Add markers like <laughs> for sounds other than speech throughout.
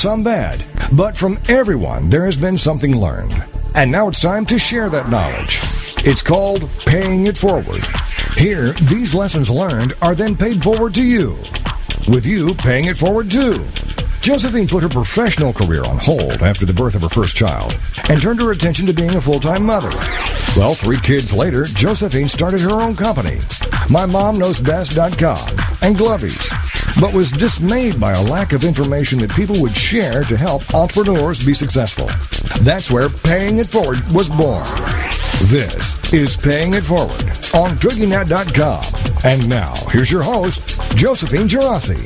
some bad. But from everyone, there has been something learned. And now it's time to share that knowledge. It's called Paying It Forward. Here, these lessons learned are then paid forward to you, with you paying it forward too. Josephine put her professional career on hold after the birth of her first child and turned her attention to being a full-time mother. Well, three kids later, Josephine started her own company, MyMomKnowsBest.com and Glovies, but was dismayed by a lack of information that people would share to help entrepreneurs be successful. That's where Paying It Forward was born. This is Paying It Forward on TogiNet.com. And now, here's your host, Josephine Geraci.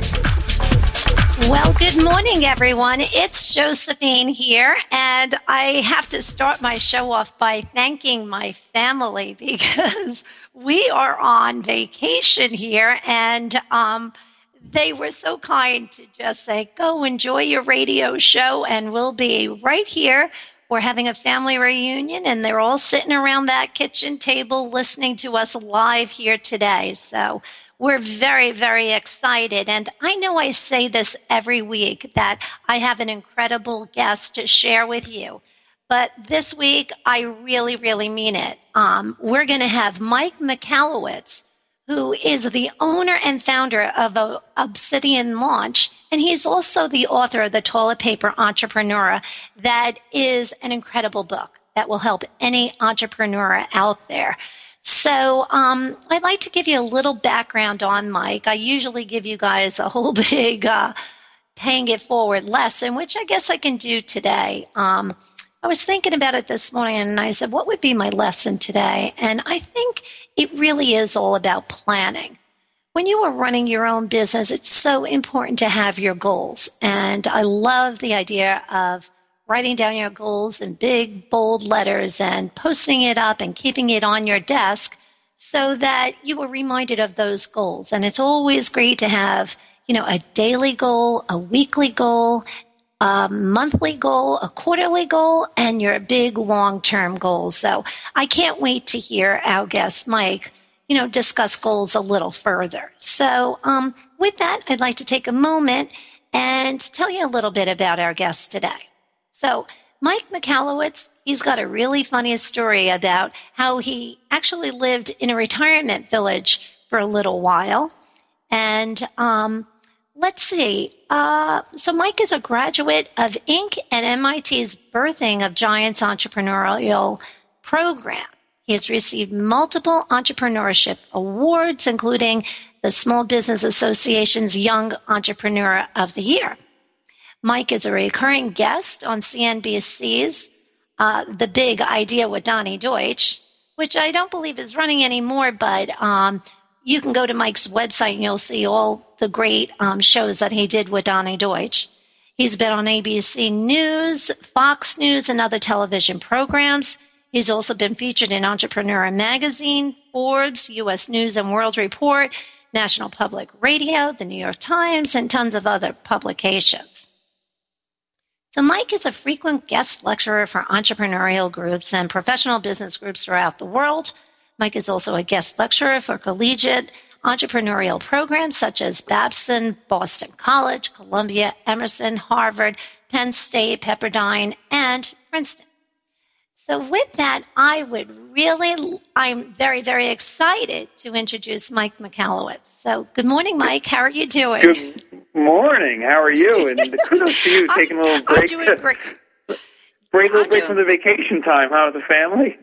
Well, good morning, everyone. It's Josephine here, and I have to start my show off by thanking my family <laughs> because we are on vacation here, and um, they were so kind to just say, Go enjoy your radio show, and we'll be right here. We're having a family reunion, and they're all sitting around that kitchen table listening to us live here today. So, we're very, very excited. And I know I say this every week that I have an incredible guest to share with you. But this week, I really, really mean it. Um, we're going to have Mike Michalowicz, who is the owner and founder of Obsidian Launch. And he's also the author of The Toilet Paper Entrepreneur, that is an incredible book that will help any entrepreneur out there. So um, I'd like to give you a little background on Mike. I usually give you guys a whole <laughs> big uh, paying it forward lesson, which I guess I can do today. Um, I was thinking about it this morning and I said, what would be my lesson today? And I think it really is all about planning. When you are running your own business, it's so important to have your goals. And I love the idea of writing down your goals in big, bold letters and posting it up and keeping it on your desk so that you are reminded of those goals. And it's always great to have, you know, a daily goal, a weekly goal, a monthly goal, a quarterly goal, and your big long term goals. So I can't wait to hear our guest, Mike, you know, discuss goals a little further. So, um, with that, I'd like to take a moment and tell you a little bit about our guest today. So, Mike Michalowicz, he's got a really funny story about how he actually lived in a retirement village for a little while. And um, let's see. Uh, so, Mike is a graduate of Inc. and MIT's Birthing of Giants entrepreneurial program. He has received multiple entrepreneurship awards, including the Small Business Association's Young Entrepreneur of the Year. Mike is a recurring guest on CNBC's uh, The Big Idea with Donny Deutsch, which I don't believe is running anymore, but um, you can go to Mike's website and you'll see all the great um, shows that he did with Donny Deutsch. He's been on ABC News, Fox News, and other television programs. He's also been featured in Entrepreneur Magazine, Forbes, U.S. News and World Report, National Public Radio, The New York Times, and tons of other publications. So, Mike is a frequent guest lecturer for entrepreneurial groups and professional business groups throughout the world. Mike is also a guest lecturer for collegiate entrepreneurial programs such as Babson, Boston College, Columbia, Emerson, Harvard, Penn State, Pepperdine, and Princeton. So, with that, I would really, I'm very, very excited to introduce Mike Michalowicz. So, good morning, Mike. How are you doing? Good morning. How are you? And <laughs> kudos to you taking a little break. I'm doing great. break, little break from the vacation time. How's the family?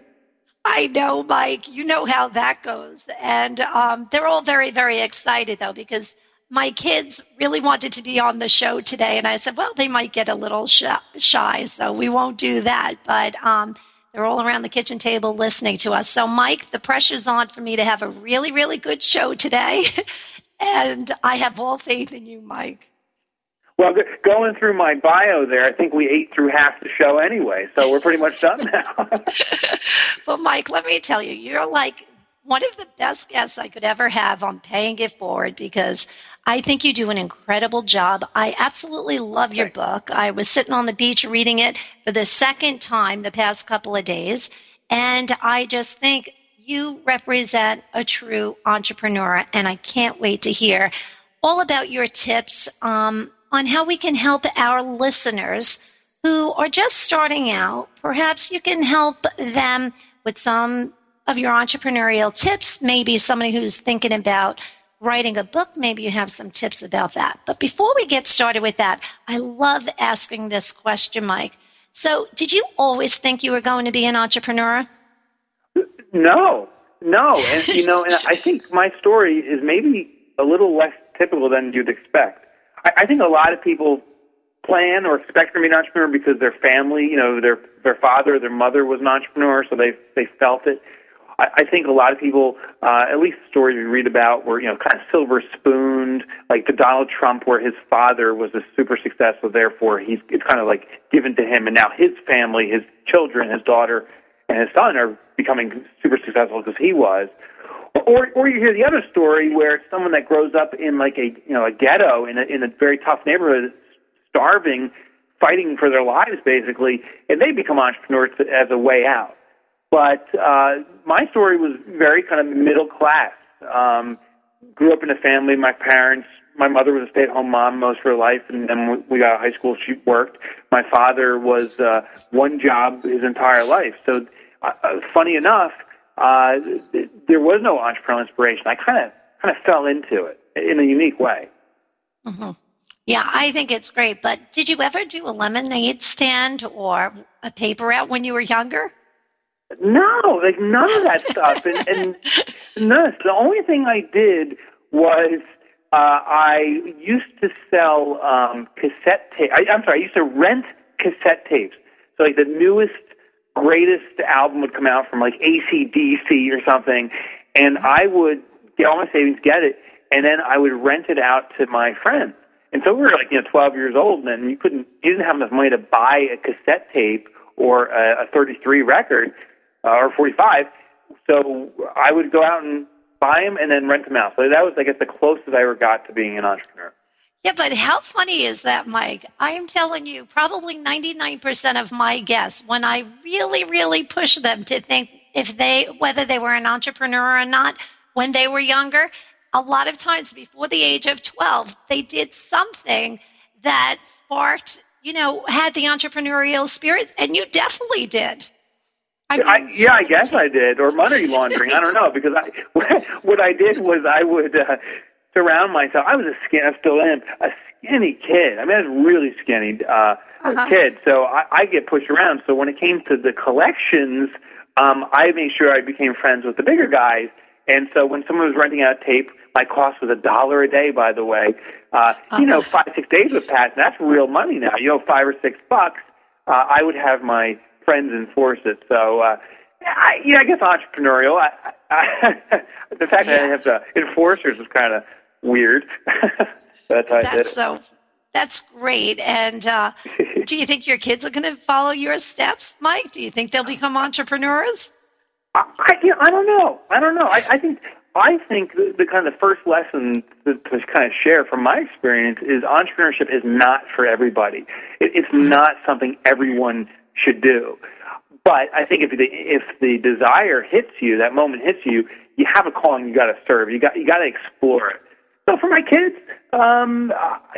I know, Mike. You know how that goes. And um, they're all very, very excited, though, because my kids really wanted to be on the show today. And I said, well, they might get a little shy, so we won't do that. But, um, they're all around the kitchen table listening to us. So, Mike, the pressure's on for me to have a really, really good show today. <laughs> and I have all faith in you, Mike. Well, going through my bio there, I think we ate through half the show anyway, so we're pretty much done now. <laughs> <laughs> well, Mike, let me tell you, you're like one of the best guests I could ever have on Paying It Forward because I think you do an incredible job. I absolutely love your book. I was sitting on the beach reading it for the second time the past couple of days, and I just think you represent a true entrepreneur, and I can't wait to hear all about your tips um, on how we can help our listeners who are just starting out. Perhaps you can help them with some of your entrepreneurial tips. Maybe somebody who's thinking about writing a book, maybe you have some tips about that. But before we get started with that, I love asking this question, Mike. So, did you always think you were going to be an entrepreneur? No, no. And, you know, and I think my story is maybe a little less typical than you'd expect. I, I think a lot of people plan or expect to be an entrepreneur because their family, you know, their their father, their mother was an entrepreneur, so they they felt it. I, think a lot of people, uh, at least stories we read about, were you know kind of silver spooned, like the Donald Trump, where his father was a super successful, therefore he's it's kind of like given to him, and now his family, his children, his daughter, and his son are becoming super successful because he was. Or, or you hear the other story where someone that grows up in like a you know a ghetto in a in a very tough neighborhood, starving, fighting for their lives basically, and they become entrepreneurs as a way out. But uh, my story was very kind of middle class. Um, grew up in a family. My parents, my mother was a stay-at-home mom most of her life, and then we got out of high school. She worked. My father was uh, one job his entire life. So, uh, uh funny enough, uh, there was no entrepreneurial inspiration. I kind of kind of fell into it in a unique way. Mm-hmm. Yeah, I think it's great. But did you ever do a lemonade stand or a paper route when you were younger? No, like none of that stuff. And, and none. The only thing I did was uh, I used to sell um, cassette tapes. I'm sorry, I used to rent cassette tapes. So like the newest, greatest album would come out from like ACDC or something, and I would get all my savings, get it, and then I would rent it out to my friends. And so we were like, you know, 12 years old, and you couldn't, you didn't have enough money to buy a cassette tape or a, a 33 record uh, or 45. So I would go out and buy them and then rent them out. So that was, I guess, the closest I ever got to being an entrepreneur. Yeah, but how funny is that, Mike? I am telling you, probably 99% of my guests, when I really, really push them to think if they, whether they were an entrepreneur or not, when they were younger, a lot of times before the age of 12, they did something that sparked, you know, had the entrepreneurial spirit, and you definitely did. I mean, I, yeah, I guess I did, or money laundering. I don't know because I <laughs> what I did was I would uh, surround myself. I was a skin, I still am a skinny kid. I mean, I was really skinny uh, uh-huh. kid. So I, I get pushed around. So when it came to the collections, um, I made sure I became friends with the bigger guys. And so when someone was renting out tape, my cost was a dollar a day, by the way. Uh, uh-huh. You know, five, six days would pass, and that's real money now. You know, five or six bucks. Uh, I would have my friends enforce it. So, uh, I, yeah, I guess entrepreneurial. I, I, <laughs> the fact that I have the enforcers is kind of weird. <laughs> that's how that's I did. So, that's great. And uh, <laughs> do you think your kids are going to follow your steps, Mike? Do you think they'll become entrepreneurs? I, I, you know, I don't know. I don't know. I, I think I think the, the kind of the first lesson to, to kind of share from my experience is entrepreneurship is not for everybody. It, it's mm-hmm. not something everyone should do. But I think if the if the desire hits you, that moment hits you, you have a calling you got to serve. You got you got to explore it. So for my kids, um,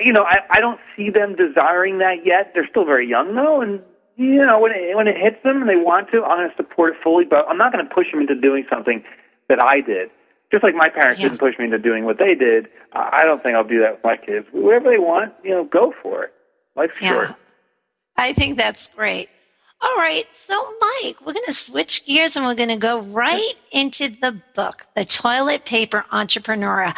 you know, I, I don't see them desiring that yet. They're still very young though, and you know, when it, when it hits them and they want to, I'm going to support it fully. But I'm not going to push them into doing something that I did. Just like my parents yeah. didn't push me into doing what they did, I don't think I'll do that with my kids. Whatever they want, you know, go for it. Life's yeah. short. I think that's great. All right, so Mike, we're going to switch gears and we're going to go right into the book, The Toilet Paper Entrepreneur.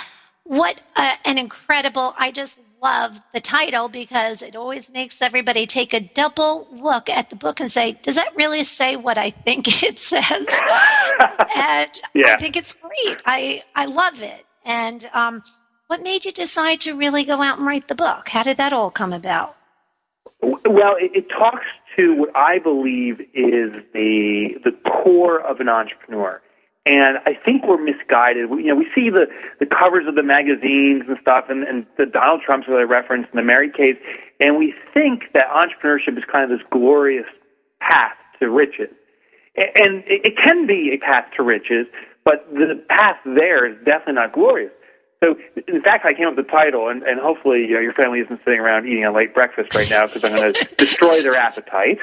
What uh, an incredible, I just love the title because it always makes everybody take a double look at the book and say, does that really say what I think <laughs> it says? <laughs> and yeah. I think it's great. I, I love it. And um, what made you decide to really go out and write the book? How did that all come about? Well, it, it talks to what I believe is the the core of an entrepreneur. And I think we're misguided. We, you know, we see the, the covers of the magazines and stuff, and, and the Donald Trumps that I referenced, and the Mary Kays, and we think that entrepreneurship is kind of this glorious path to riches. And it, it can be a path to riches, but the path there is definitely not glorious. So, in fact, I came up with the title, and, and hopefully, you know, your family isn't sitting around eating a late breakfast right now because I'm going <laughs> to destroy their appetite,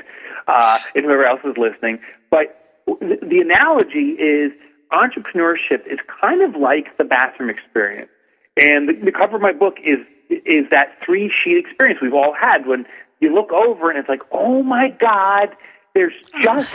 uh, and whoever else is listening. But the analogy is entrepreneurship is kind of like the bathroom experience. And the, the cover of my book is is that three sheet experience we've all had when you look over and it's like, oh my God, there's just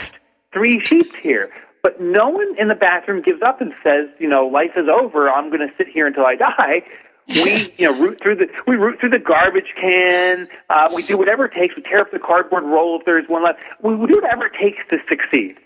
three sheets here. But no one in the bathroom gives up and says, you know, life is over. I'm going to sit here until I die. We, <laughs> you know, root through the we root through the garbage can. Uh, we do whatever it takes. We tear up the cardboard roll if there's one left. We, we do whatever it takes to succeed.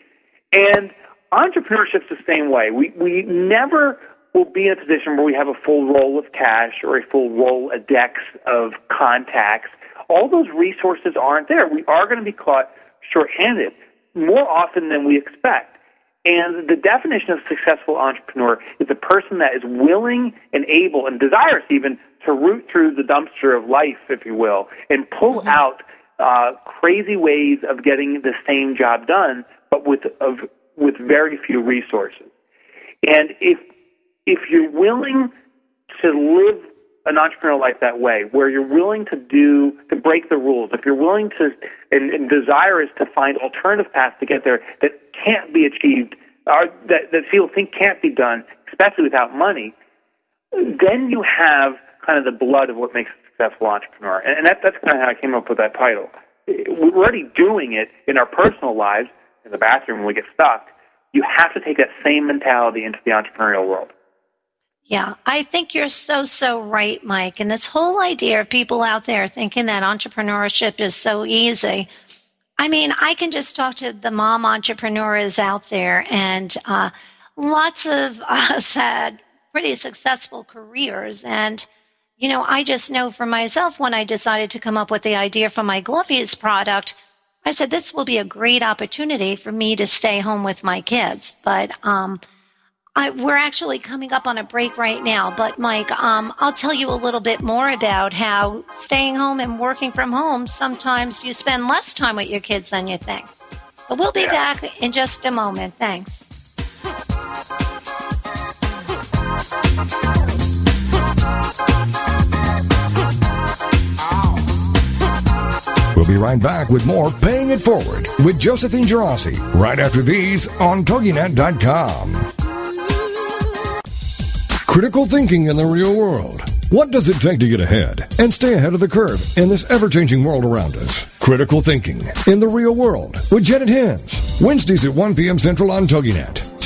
And entrepreneurship's the same way. We we never will be in a position where we have a full roll of cash or a full roll of decks of contacts. All those resources aren't there. We are going to be caught short-handed more often than we expect. And the definition of successful entrepreneur is a person that is willing and able and desirous even to root through the dumpster of life, if you will, and pull mm-hmm. out uh, crazy ways of getting the same job done, but with of with very few resources. And if if you're willing to live an entrepreneurial life that way, where you're willing to do to break the rules, if you're willing to and, and desirous to find alternative paths to get there that can't be achieved, or that that people think can't be done, especially without money, then you have kind of the blood of what makes a successful entrepreneur. And, and that, that's kind of how I came up with that title. We're already doing it in our personal lives in the bathroom when we get stuck, you have to take that same mentality into the entrepreneurial world. Yeah, I think you're so, so right, Mike. And this whole idea of people out there thinking that entrepreneurship is so easy. I mean, I can just talk to the mom entrepreneurs out there, and uh, lots of <laughs> us had pretty successful careers. And, you know, I just know for myself when I decided to come up with the idea for my Glovies product, I said, this will be a great opportunity for me to stay home with my kids. But um, I, we're actually coming up on a break right now. But, Mike, um, I'll tell you a little bit more about how staying home and working from home, sometimes you spend less time with your kids than you think. But we'll be yeah. back in just a moment. Thanks. We'll be right back with more Paying It Forward with Josephine Geraci right after these on TogiNet.com. Critical thinking in the real world. What does it take to get ahead and stay ahead of the curve in this ever changing world around us? Critical thinking in the real world with Janet Hens. Wednesdays at 1 p.m. Central on TogiNet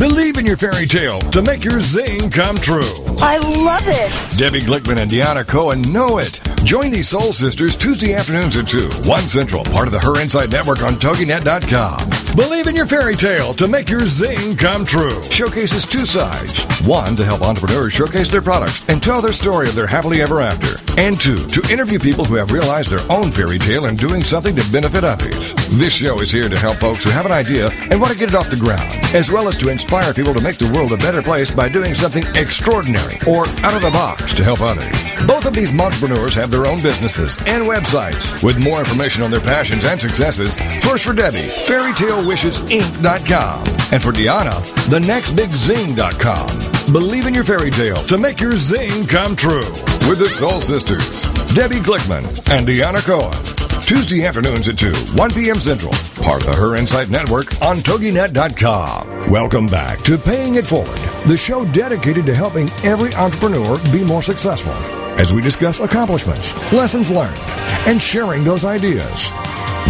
Believe in your fairy tale to make your zing come true. I love it. Debbie Glickman and Deanna Cohen know it. Join these soul sisters Tuesday afternoons at 2, 1 Central, part of the Her Insight Network on TogiNet.com. Believe in your fairy tale to make your zing come true. Showcases two sides. One, to help entrepreneurs showcase their products and tell their story of their happily ever after. And two, to interview people who have realized their own fairy tale and doing something to benefit others. This show is here to help folks who have an idea and want to get it off the ground, as well as to inspire inspire people to make the world a better place by doing something extraordinary or out of the box to help others. Both of these entrepreneurs have their own businesses and websites. With more information on their passions and successes, first for Debbie, fairytalewishesinc.com, and for Deanna, thenextbigzing.com. Believe in your fairy tale to make your zing come true with the Soul Sisters, Debbie Glickman and Deanna Cohen. Tuesday afternoons at 2, 1 p.m. Central, part of the Her Insight Network on TogiNet.com. Welcome back to Paying It Forward, the show dedicated to helping every entrepreneur be more successful as we discuss accomplishments, lessons learned, and sharing those ideas.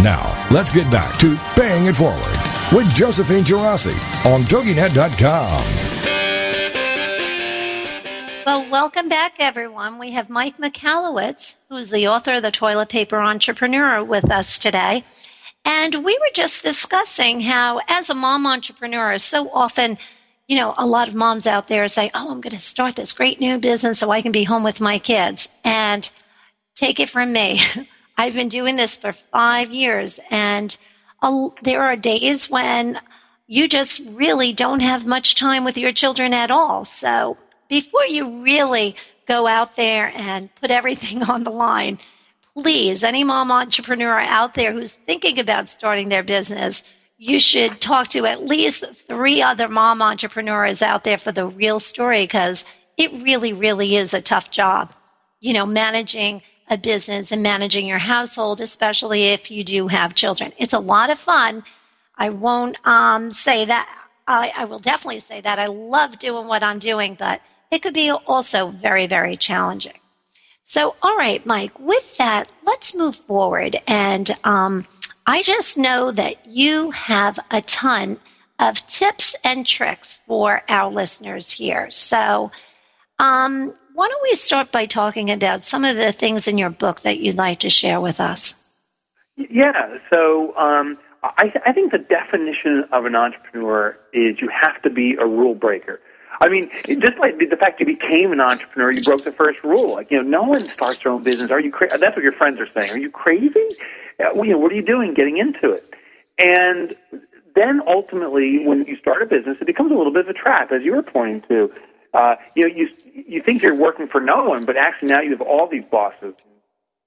Now, let's get back to Paying It Forward with Josephine Geraci on TogiNet.com. Welcome back, everyone. We have Mike Michalowicz, who's the author of The Toilet Paper Entrepreneur, with us today. And we were just discussing how, as a mom entrepreneur, so often, you know, a lot of moms out there say, Oh, I'm going to start this great new business so I can be home with my kids. And take it from me, <laughs> I've been doing this for five years, and there are days when you just really don't have much time with your children at all. So before you really go out there and put everything <laughs> on the line, please, any mom entrepreneur out there who's thinking about starting their business, you should talk to at least three other mom entrepreneurs out there for the real story because it really, really is a tough job. You know, managing a business and managing your household, especially if you do have children. It's a lot of fun. I won't um, say that. I, I will definitely say that. I love doing what I'm doing, but it could be also very, very challenging. So, all right, Mike, with that, let's move forward. And um, I just know that you have a ton of tips and tricks for our listeners here. So, um, why don't we start by talking about some of the things in your book that you'd like to share with us? Yeah, so um, I, I think the definition of an entrepreneur is you have to be a rule breaker. I mean, just like the fact you became an entrepreneur, you broke the first rule. Like, you know, no one starts their own business. Are you crazy? That's what your friends are saying. Are you crazy? Well, you know, what are you doing getting into it? And then ultimately, when you start a business, it becomes a little bit of a trap, as you were pointing to. Uh, you know, you you think you're working for no one, but actually now you have all these bosses.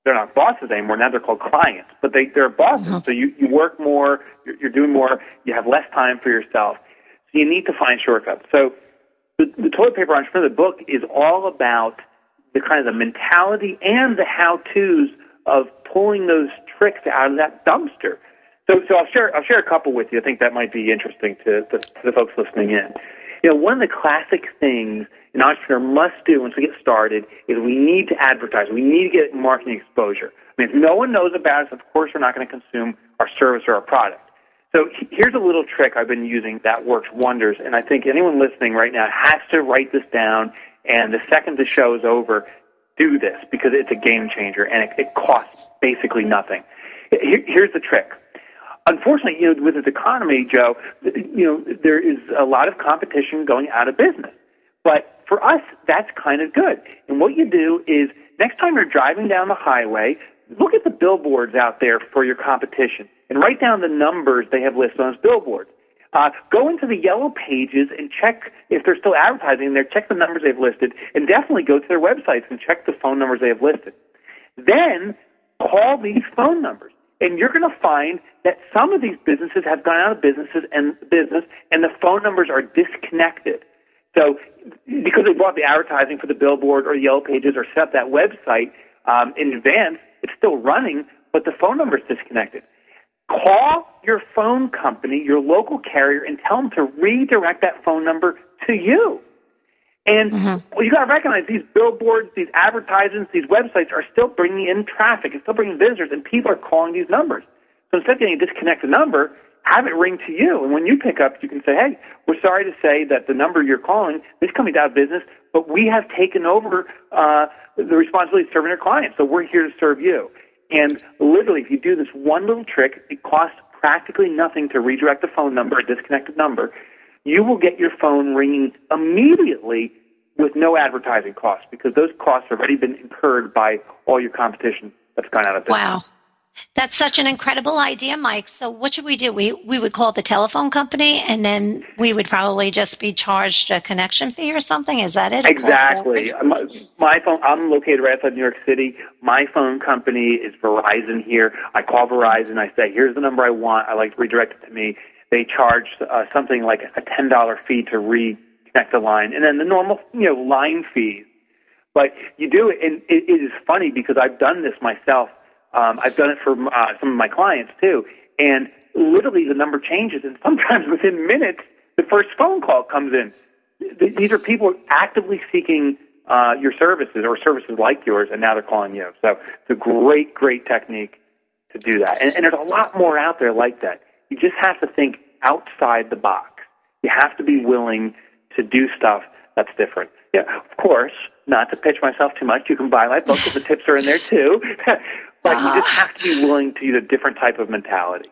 They're not bosses anymore. Now they're called clients, but they they're bosses. Mm-hmm. So you you work more, you're, you're doing more, you have less time for yourself. So you need to find shortcuts. So the, the toilet paper entrepreneur, the book is all about the kind of the mentality and the how-tos of pulling those tricks out of that dumpster. So, so I'll share I'll share a couple with you. I think that might be interesting to, to, to the folks listening in. You know, one of the classic things an entrepreneur must do once we get started is we need to advertise. We need to get marketing exposure. I mean, if no one knows about us, of course we're not going to consume our service or our product. So here's a little trick I've been using that works wonders, and I think anyone listening right now has to write this down. And the second the show is over, do this because it's a game changer and it, it costs basically nothing. Here, here's the trick. Unfortunately, you know, with this economy, Joe, you know, there is a lot of competition going out of business. But for us, that's kind of good. And what you do is next time you're driving down the highway, look at the billboards out there for your competition and write down the numbers they have listed on those billboards. Uh, go into the yellow pages and check if they're still advertising there. Check the numbers they've listed, and definitely go to their websites and check the phone numbers they have listed. Then call these phone numbers, and you're going to find that some of these businesses have gone out of businesses and business, and the phone numbers are disconnected. So, because they bought the advertising for the billboard or the yellow pages or set up that website um, in advance, it's still running, but the phone number is disconnected. Call your phone company, your local carrier, and tell them to redirect that phone number to you. And mm-hmm. well, you got to recognize these billboards, these advertisements, these websites are still bringing in traffic. It's still bringing visitors, and people are calling these numbers. So instead of getting a disconnected number, have it ring to you. And when you pick up, you can say, hey, we're sorry to say that the number you're calling, is coming out of business, but we have taken over uh, the responsibility of serving our clients. So we're here to serve you. And literally, if you do this one little trick, it costs practically nothing to redirect the phone number, a disconnected number. You will get your phone ringing immediately with no advertising costs because those costs have already been incurred by all your competition that's gone out of business. Wow. That's such an incredible idea, Mike. So what should we do? We we would call the telephone company, and then we would probably just be charged a connection fee or something. Is that it? Exactly. My, my phone. I'm located right outside New York City. My phone company is Verizon here. I call Verizon. I say, "Here's the number I want. I like to redirect it to me." They charge uh, something like a ten dollar fee to reconnect the line, and then the normal, you know, line fees. But you do it, and it, it is funny because I've done this myself. Um, I've done it for uh, some of my clients too, and literally the number changes, and sometimes <laughs> within minutes, the first phone call comes in. These are people actively seeking uh, your services or services like yours, and now they're calling you. So it's a great, great technique to do that. And, and there's a lot more out there like that. You just have to think outside the box. You have to be willing to do stuff that's different. Yeah, of course, not to pitch myself too much. You can buy my book, the tips are in there too. <laughs> but you just have to be ah. willing to use a different type of mentality.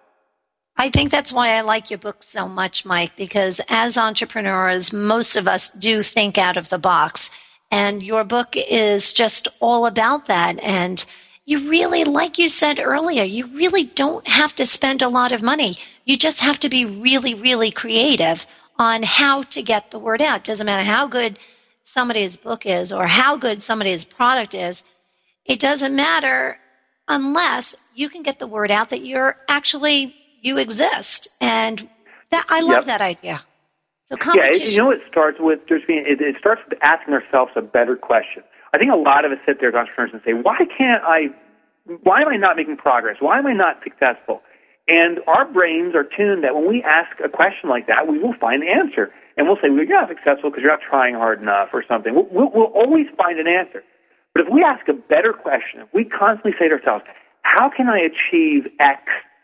I think that's why I like your book so much, Mike, because as entrepreneurs, most of us do think out of the box. And your book is just all about that. And you really, like you said earlier, you really don't have to spend a lot of money. You just have to be really, really creative on how to get the word out. Doesn't matter how good somebody's book is or how good somebody's product is. It doesn't matter unless you can get the word out that you're actually you exist. And that I love yep. that idea. So competition. Yeah, you know, it starts with just being. It, it starts with asking ourselves a better question. I think a lot of us sit there as entrepreneurs and say, "Why can't I? Why am I not making progress? Why am I not successful?" And our brains are tuned that when we ask a question like that, we will find the answer. And we'll say, well, you're not successful because you're not trying hard enough or something. We'll, we'll, we'll always find an answer. But if we ask a better question, if we constantly say to ourselves, how can I achieve X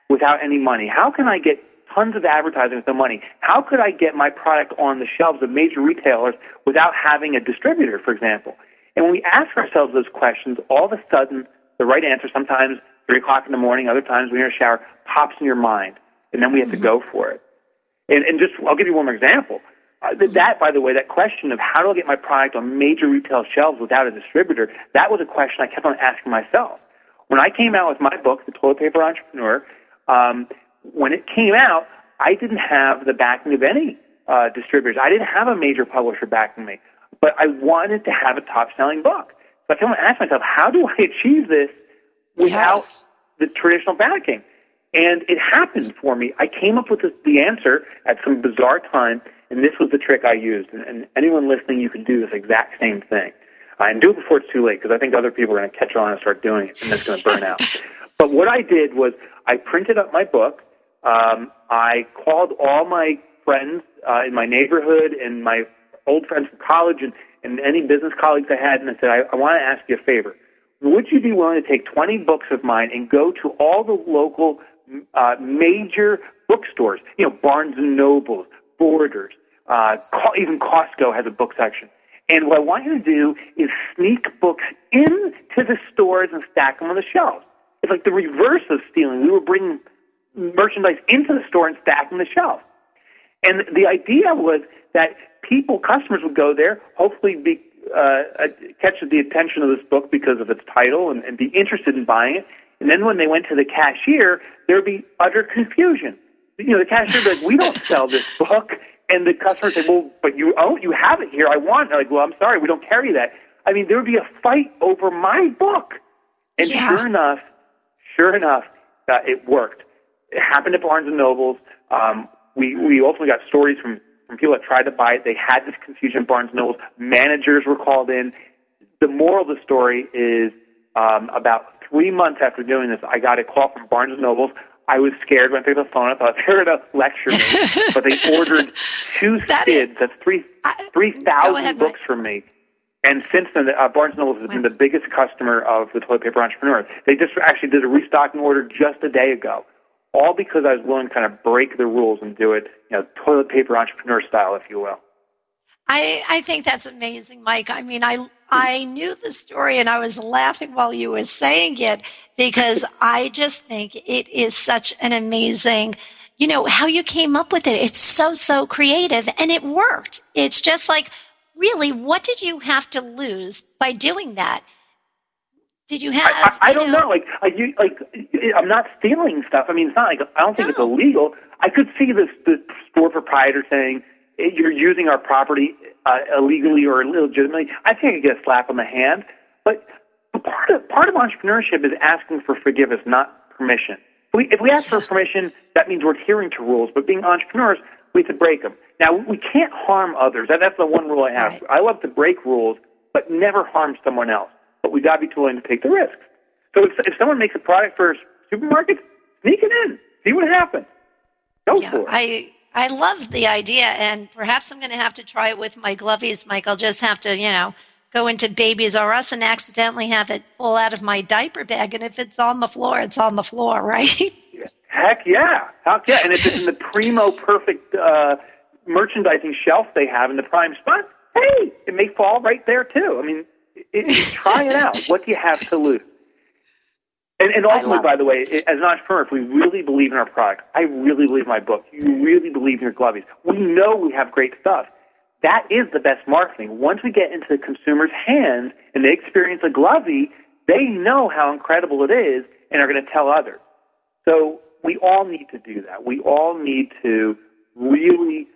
without any money? How can I get tons of advertising with no money? How could I get my product on the shelves of major retailers without having a distributor, for example? And when we ask ourselves those questions, all of a sudden, the right answer, sometimes 3 o'clock in the morning, other times when you're in a shower, pops in your mind. And then we have mm-hmm. to go for it. And, and just, I'll give you one more example. Uh, that, by the way, that question of how do I get my product on major retail shelves without a distributor, that was a question I kept on asking myself. When I came out with my book, The Toilet Paper Entrepreneur, um, when it came out, I didn't have the backing of any uh, distributors. I didn't have a major publisher backing me, but I wanted to have a top-selling book. So I kept on asking myself, how do I achieve this without yes. the traditional backing? And it happened for me. I came up with the, the answer at some bizarre time, and this was the trick I used. And, and anyone listening, you can do this exact same thing. Uh, and do it before it's too late, because I think other people are going to catch on and start doing it, and it's going to burn out. <laughs> But what I did was I printed up my book. Um, I called all my friends uh, in my neighborhood and my old friends from college and, and any business colleagues I had, and I said, I, I want to ask you a favor. Would you be willing to take 20 books of mine and go to all the local uh, major bookstores, you know, Barnes and Nobles, Borders, uh, even Costco has a book section. And what I want you to do is sneak books into the stores and stack them on the shelves. It's like the reverse of stealing. We were bringing merchandise into the store and stacking the shelf. And the idea was that people, customers would go there, hopefully be, uh, uh, catch the attention of this book because of its title and, and be interested in buying it. And then when they went to the cashier, there would be utter confusion. You know, the cashier would be like, we don't sell this book. And the customer said, well, but you own, you have it here. I want it. Like, well, I'm sorry, we don't carry that. I mean, there would be a fight over my book. And yeah. sure enough, sure enough, uh, it worked. It happened at Barnes and Nobles. Um, we we ultimately got stories from from people that tried to buy it. They had this confusion at Barnes and Nobles. Managers were called in. The moral of the story is um, about three months after doing this, I got a call from Barnes and Nobles. I was scared when I picked up the phone. I thought they were going to lecture me, <laughs> but they ordered two that skids. Is, That's three three thousand books from me. And since then, uh, Barnes & Noble has been the biggest customer of the toilet paper entrepreneur. They just actually did a restocking order just a day ago, all because I was willing to kind of break the rules and do it, you know, toilet paper entrepreneur style, if you will. I, I think that's amazing, Mike. I mean, I I knew the story and I was laughing while you were saying it because <laughs> I just think it is such an amazing, you know, how you came up with it. It's so, so creative and it worked. It's just like really, what did you have to lose by doing that? Did you have? I, I, I don't know. know. Like, like, you, like, I'm not stealing stuff. I mean, it's not like I don't think no. it's illegal. I could see this the store proprietor saying you're using our property uh, illegally or illegitimately. I think I could get a slap on the hand. But part of part of entrepreneurship is asking for forgiveness, not permission. If we, if we ask for permission, that means we're adhering to rules. But being entrepreneurs, We have to break them. Now, we can't harm others. That, that's the one rule I have. Right. I love to break rules, but never harm someone else. But we got to be willing to take the risks. So if, if someone makes a product for supermarkets, sneak it in. See what happens. Go Yeah, for it. I I love the idea, and perhaps I'm going to have to try it with my glovies, Mike. I'll just have to, you know, go into Babies R Us and accidentally have it fall out of my diaper bag, and if it's on the floor, it's on the floor, <laughs> right? Heck yeah. Heck yeah. And if it's in the primo perfect uh, merchandising shelf they have in the prime spot, hey, it may fall right there too. I mean, it, it, try it out. What do you have to lose? And, and ultimately, by the way, as an entrepreneur, if we really believe in our product, I really believe in my book, you really believe in your glovies, we know we have great stuff. That is the best marketing. Once we get into the consumer's hands and they experience a glovey, they know how incredible it is and are going to tell others. So we all need to do that. We all need to really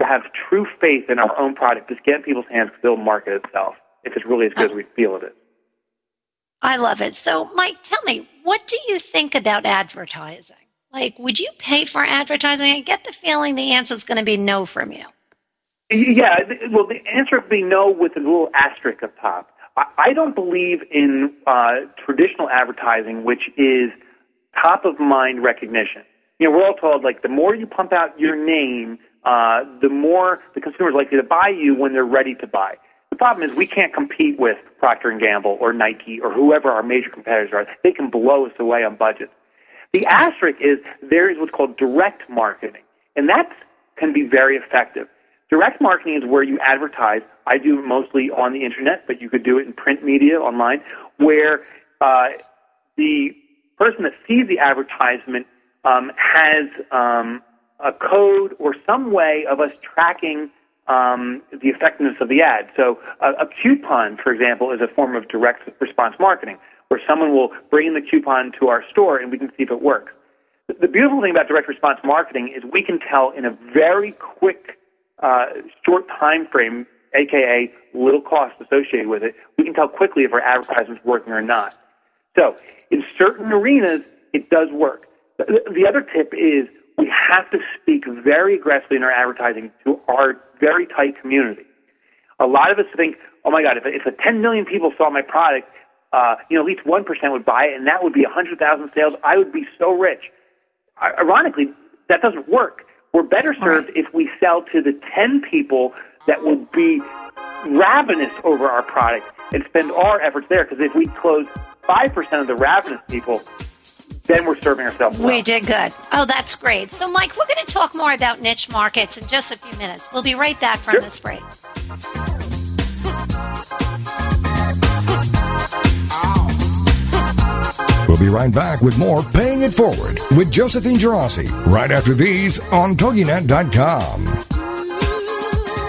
have true faith in our own product. Just get in people's hands because it'll market itself if it's really as good as we feel it is. I love it. So, Mike, tell me, what do you think about advertising? Like, would you pay for advertising? I get the feeling the answer is going to be no from you. Yeah, well, the answer would be no with a little asterisk up top. I, don't believe in uh, traditional advertising, which is top of mind recognition. You know, we're all told like the more you pump out your name, uh, the more the consumer is likely to buy you when they're ready to buy. The problem is we can't compete with Procter and Gamble or Nike or whoever our major competitors are. They can blow us away on budgets. The asterisk is there is what's called direct marketing, and that can be very effective. Direct marketing is where you advertise. I do mostly on the internet, but you could do it in print media online, where uh, the person that sees the advertisement um, has um, a code or some way of us tracking um, the effectiveness of the ad. So a, a coupon, for example, is a form of direct response marketing, where someone will bring in the coupon to our store and we can see if it works. The- beautiful thing about direct response marketing is we can tell in a very quick, uh, short time frame, aka little cost associated with it, we can tell quickly if our advertisement's working or not. So in certain arenas, it does work. The other tip is we have to speak very aggressively in our advertising to our very tight community. A lot of us think, oh my God, if, if 10 million people saw my product, uh, you know, at least 1% would buy it, and that would be 100,000 sales. I would be so rich. I- Ironically, that doesn't work. We're better served if we sell to the 10 people that will be ravenous over our product and spend our efforts there. Because if we close 5% of the ravenous people, then we're serving ourselves well. We did good. Oh, that's great. So, Mike, we're going to talk more about niche markets in just a few minutes. We'll be right back from Sure. this break. We'll be right back with more Paying It Forward with Josephine Geraci right after these on TogiNet.com.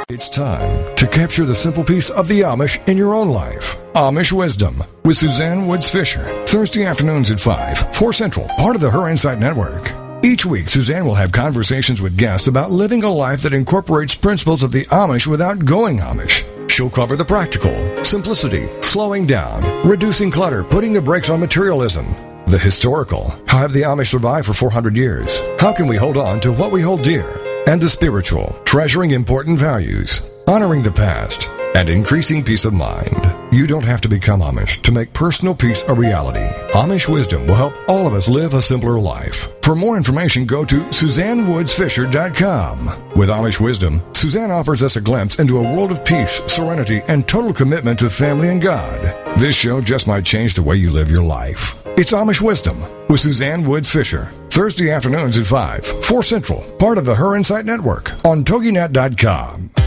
It's time to capture the simple piece of the Amish in your own life. Amish Wisdom with Suzanne Woods Fisher. Thursday afternoons at 5, 4 Central, part of the Her Insight Network. Each week, Suzanne will have conversations with guests about living a life that incorporates principles of the Amish without going Amish. She'll cover the practical, simplicity, slowing down, reducing clutter, putting the brakes on materialism. The historical, how have the Amish survived for 400 years? How can we hold on to what we hold dear? And the spiritual, treasuring important values, honoring the past, and increasing peace of mind. You don't have to become Amish to make personal peace a reality. Amish wisdom will help all of us live a simpler life. For more information, go to SuzanneWoodsFisher.com. With Amish wisdom, Suzanne offers us a glimpse into a world of peace, serenity, and total commitment to family and God. This show just might change the way you live your life. It's Amish Wisdom with Suzanne Woods Fisher. Thursday afternoons at 5, 4 Central, part of the Her Insight Network on TogiNet.com.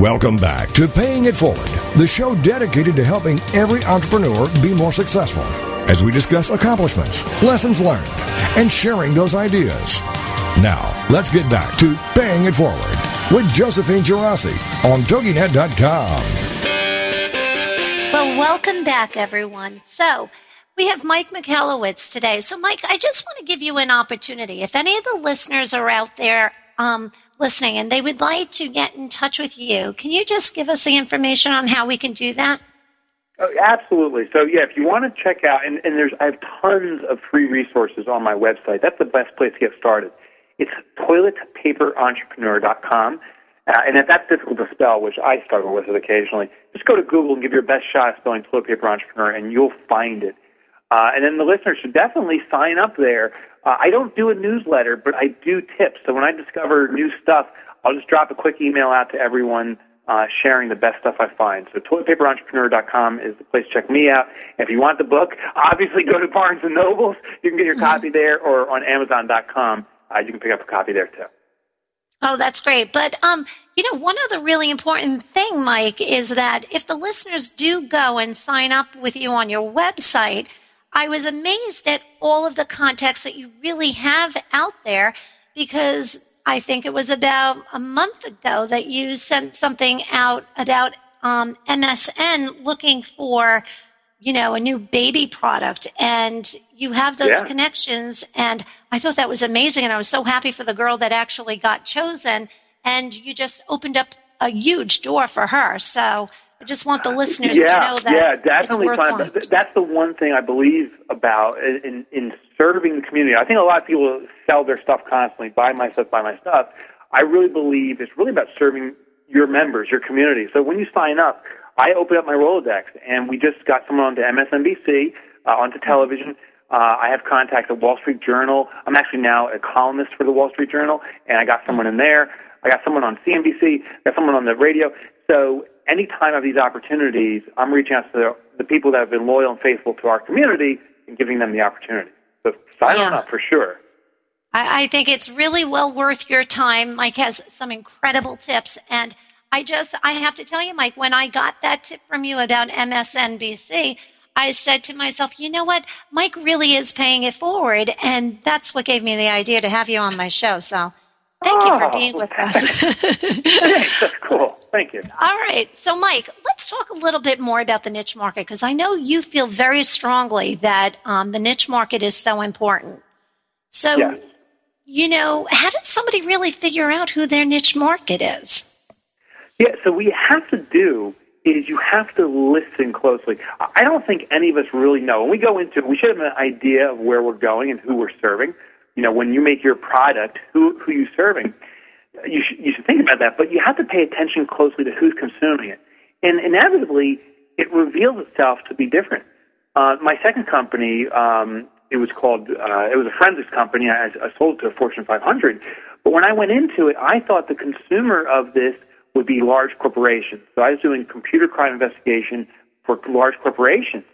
Welcome back to Paying It Forward, the show dedicated to helping every entrepreneur be more successful as we discuss accomplishments, lessons learned, and sharing those ideas. Now, let's get back to Paying It Forward. with Josephine Geraci on TogiNet.com. Well, welcome back, everyone. So, we have Mike Michalowicz today. So, Mike, I just want to give you an opportunity. If any of the listeners are out there um, listening and they would like to get in touch with you, can you just give us the information on how we can do that? Oh, absolutely. So yeah, if you want to check out, and, and there's I have tons of free resources on my website. That's the best place to get started. It's toiletpaperentrepreneur.com. Uh, and if that's difficult to spell, which I struggle with it occasionally, just go to Google and give your best shot at spelling toilet paper entrepreneur, and you'll find it. Uh, and then the listeners should definitely sign up there. Uh, I don't do a newsletter, but I do tips. So when I discover new stuff, I'll just drop a quick email out to everyone uh, sharing the best stuff I find. So toiletpaperentrepreneur.com is the place to check me out. If you want the book, obviously go to Barnes and Nobles. You can get your mm-hmm. copy there, or on Amazon.com. Uh, you can pick up a copy there too. Oh, that's great. But um, you know, one other really important thing, Mike, is that if the listeners do go and sign up with you on your website, I was amazed at all of the context that you really have out there because I think it was about a month ago that you sent something out about um, MSN looking for, you know, a new baby product, and you have those yeah. connections. And I thought that was amazing, and I was so happy for the girl that actually got chosen. And you just opened up a huge door for her. So I just want the listeners yeah, to know that yeah, definitely. That's the one thing I believe about in, in serving the community. I think a lot of people sell their stuff constantly, buy my stuff, buy my stuff. I really believe it's really about serving your members, your community. So when you sign up, I open up my Rolodex, and we just got someone onto MSNBC, uh, onto television. Uh, I have contacts at Wall Street Journal. I'm actually now a columnist for the Wall Street Journal, and I got someone in there. I got someone on CNBC, I got someone on the radio. So anytime I have these opportunities, I'm reaching out to the, the people that have been loyal and faithful to our community and giving them the opportunity. So sign yeah. up for sure. I, I think it's really well worth your time. Mike has some incredible tips. And I just, I have to tell you, Mike, when I got that tip from you about MSNBC, I said to myself, you know what? Mike really is paying it forward. And that's what gave me the idea to have you on my show. So Thank oh, you for being with us. <laughs> Thanks. That's cool. Thank you. All right. So, Mike, let's talk a little bit more about the niche market because I know you feel very strongly that um, the niche market is so important. So, yes. you know, how does somebody really figure out who their niche market is? Yeah, so we have to do is you have to listen closely. I don't think any of us really know. When we go into it, we should have an idea of where we're going and who we're serving you know, when you make your product, who who you serving, you should, you should think about that. But you have to pay attention closely to who's consuming it, and inevitably, it reveals itself to be different. Uh, my second company, um, it was called, uh, it was a forensics company. I, I sold it to a Fortune 500. But when I went into it, I thought the consumer of this would be large corporations. So I was doing computer crime investigation for large corporations.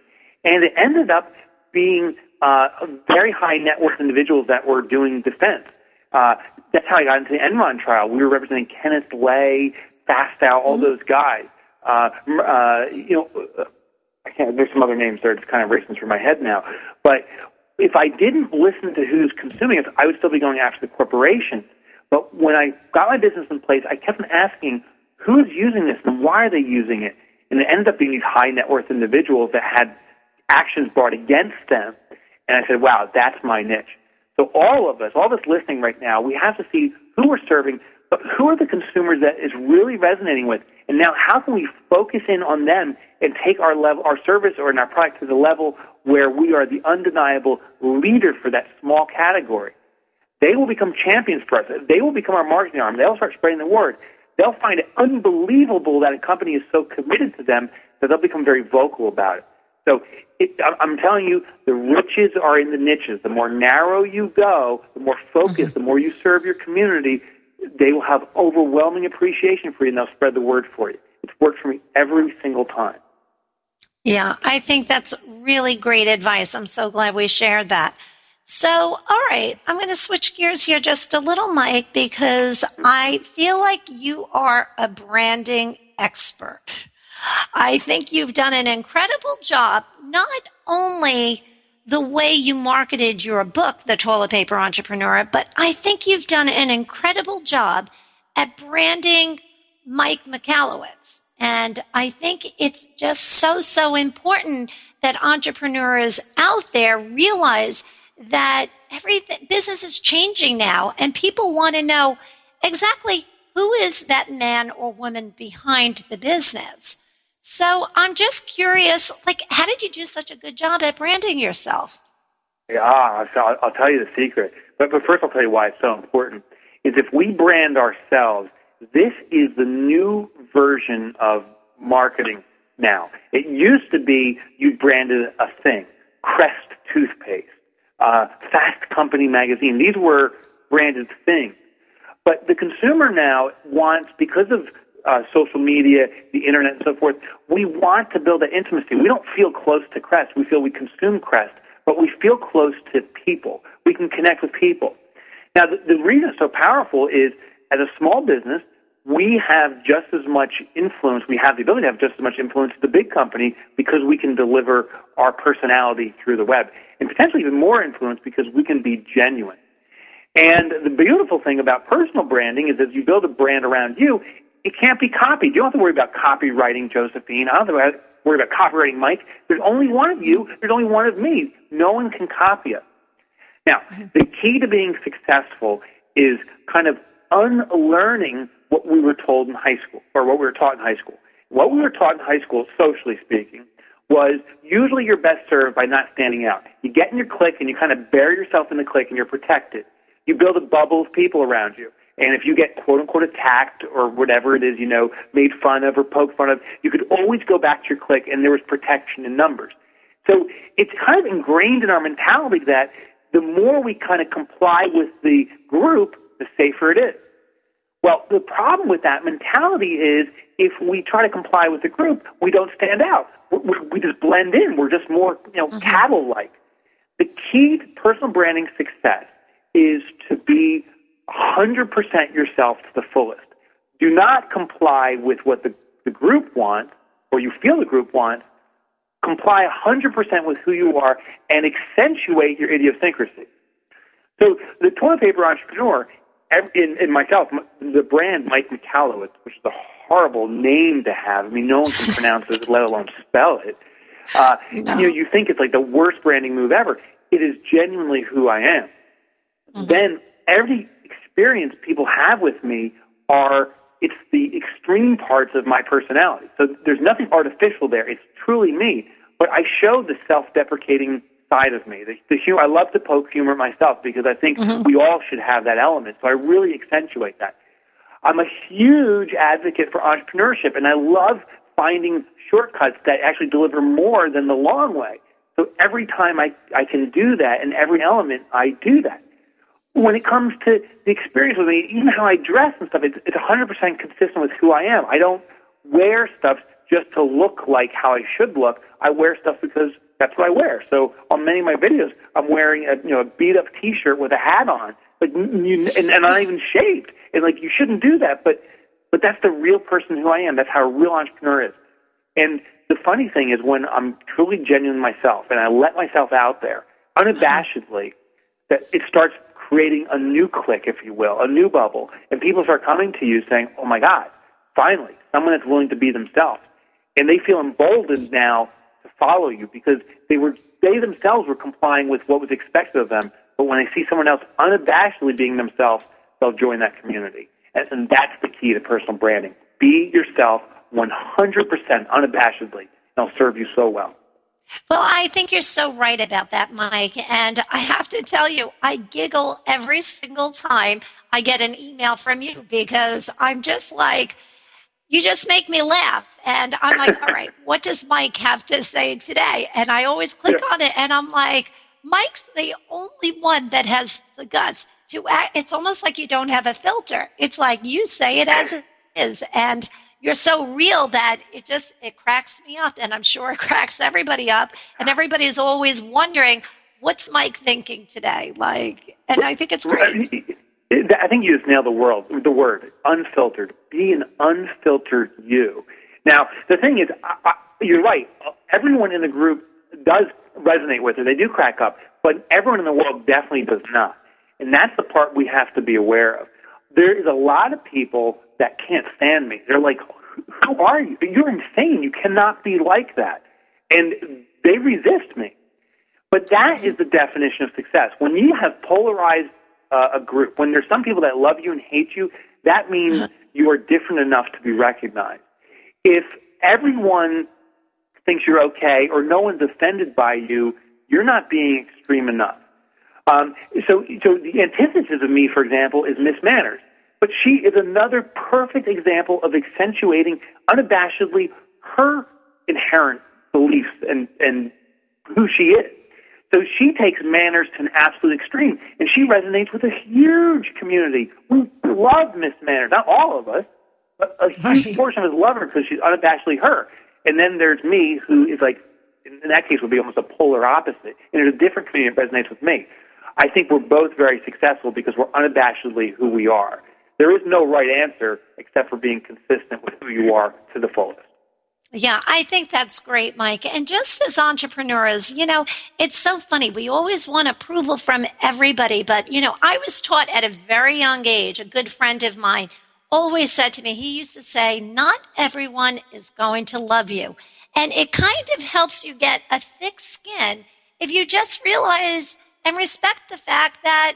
And it ended up being uh, very high net worth individuals that were doing defense. Uh, that's how I got into the Enron trial. We were representing Kenneth Lay, Fastow, all mm-hmm. those guys. Uh, uh, you know, uh, I can't, there's some other names there. It's kind of racing through my head now. But if I didn't listen to who's consuming it, I would still be going after the corporation. But when I got my business in place, I kept asking who's using this and why are they using it? And it ended up being these high net worth individuals that had actions brought against them and I said, wow, that's my niche. So all of us, all of us listening right now, we have to see who we're serving, but who are the consumers that is really resonating with, and now how can we focus in on them and take our level, our service or our product to the level where we are the undeniable leader for that small category. They will become champions for us. They will become our marketing arm. They'll start spreading the word. They'll find it unbelievable that a company is so committed to them that they'll become very vocal about it. So it, I'm telling you, the riches are in the niches. The more narrow you go, the more focused, mm-hmm. the more you serve your community, they will have overwhelming appreciation for you and they'll spread the word for you. It's worked for me every single time. Yeah, I think that's really great advice. I'm so glad we shared that. So, all right, I'm going to switch gears here just a little, Mike, because I feel like you are a branding expert. I think you've done an incredible job, not only the way you marketed your book, The Toilet Paper Entrepreneur, but I think you've done an incredible job at branding Mike Michalowicz. And I think it's just so, so important that entrepreneurs out there realize that everything business is changing now and people want to know exactly who is that man or woman behind the business. So I'm just curious, like, how did you do such a good job at branding yourself? Yeah, I'll, I'll tell you the secret. But, but first, I'll tell you why it's so important. Is if we brand ourselves, this is the new version of marketing now. It used to be you branded a thing, Crest toothpaste, uh, Fast Company magazine. These were branded things. But the consumer now wants, because of uh, social media, the internet, and so forth, we want to build an intimacy. We don't feel close to Crest. We feel we consume Crest, but we feel close to people. We can connect with people. Now, the, the reason it's so powerful is as a small business, we have just as much influence, we have the ability to have just as much influence as the big company because we can deliver our personality through the web. And potentially even more influence because we can be genuine. And the beautiful thing about personal branding is as you build a brand around you, it can't be copied. You don't have to worry about copywriting Josephine. I don't have to worry about copywriting Mike. There's only one of you. There's only one of me. No one can copy it. Now, mm-hmm. the key to being successful is kind of unlearning what we were told in high school or what we were taught in high school. What we were taught in high school, socially speaking, was usually you're best served by not standing out. You get in your clique and you kind of bury yourself in the clique and you're protected. You build a bubble of people around you. And if you get quote unquote attacked or whatever it is, you know, made fun of or poked fun of, you could always go back to your clique and there was protection in numbers. So it's kind of ingrained in our mentality that the more we kind of comply with the group, the safer it is. Well, the problem with that mentality is if we try to comply with the group, we don't stand out. We, we just blend in. We're just more, you know, mm-hmm. cattle-like. The key to personal branding success is to be 100% yourself to the fullest. Do not comply with what the, the group wants or you feel the group wants. Comply 100% with who you are and accentuate your idiosyncrasy. So the toilet paper entrepreneur in, in myself, the brand Mike Michalowicz, which is a horrible name to have. I mean, no one can <laughs> pronounce it, let alone spell it. Uh, no. You know, you think it's like the worst branding move ever. It is genuinely who I am. Mm-hmm. Then every experience people have with me are it's the extreme parts of my personality. So there's nothing artificial there. It's truly me. But I show the self-deprecating side of me. The, the humor, I love to poke humor myself because I think mm-hmm. we all should have that element. So I really accentuate that. I'm a huge advocate for entrepreneurship, and I love finding shortcuts that actually deliver more than the long way. So every time I, I can do that, in every element, I do that. When it comes to the experience with me, even how I dress and stuff, it's, it's 100% consistent with who I am. I don't wear stuff just to look like how I should look. I wear stuff because that's what I wear. So on many of my videos, I'm wearing a you know a beat up T-shirt with a hat on, like you, and, and I'm not even shaved. And like you shouldn't do that, but but that's the real person who I am. That's how a real entrepreneur is. And the funny thing is when I'm truly genuine myself and I let myself out there unabashedly, that it starts creating a new clique, if you will, a new bubble, and people start coming to you saying, "Oh my God, finally, someone that's willing to be themselves," and they feel emboldened now to follow you because they were they themselves were complying with what was expected of them. But when they see someone else unabashedly being themselves, they'll join that community. And, and that's the key to personal branding. Be yourself 100% unabashedly. And it'll serve you so well. Well, I think you're so right about that, Mike. And I have to tell you, I giggle every single time I get an email from you because I'm just like, you just make me laugh. And I'm like, all right, <laughs> what does Mike have to say today? And I always click yeah. on it and I'm like, Mike's the only one that has the guts to act. It's almost like you don't have a filter. It's like you say it as it is. And you're so real that it just, it cracks me up. And I'm sure <laughs> it cracks everybody up. And everybody's always wondering, what's Mike thinking today? Like, and I think it's great. I think you just nailed the world, the word, unfiltered. Be an unfiltered you. Now, the thing is, I, I, you're right. Everyone in the group does resonate with it. They do crack up, but everyone in the world definitely does not. And that's the part we have to be aware of. there is a lot of people that can't stand me. They're like, "Who are you? You're insane. You cannot be like that," and they resist me. But that is the definition of success. When you have polarized uh, a group, when there's some people that love you and hate you, that means you are different enough to be recognized. If everyone thinks you're okay or no one's offended by you, you're not being extreme enough. Um, so, so the antithesis of me, for example, is Miss Manners. But she is another perfect example of accentuating unabashedly her inherent beliefs and, and who she is. So she takes manners to an absolute extreme, and she resonates with a huge community. We love Miss Manners, not all of us, but a huge portion of us love her because she's unabashedly her. And then there's me, who is like, in that case, would be almost a polar opposite. And there's a different community that resonates with me. I think we're both very successful because we're unabashedly who we are. There is no right answer except for being consistent with who you are to the fullest. Yeah, I think that's great, Mike. And just as entrepreneurs, you know, it's so funny. We always want approval from everybody. But, you know, I was taught at a very young age, a good friend of mine always said to me, he used to say, not everyone is going to love you. And it kind of helps you get a thick skin if you just realize and respect the fact that,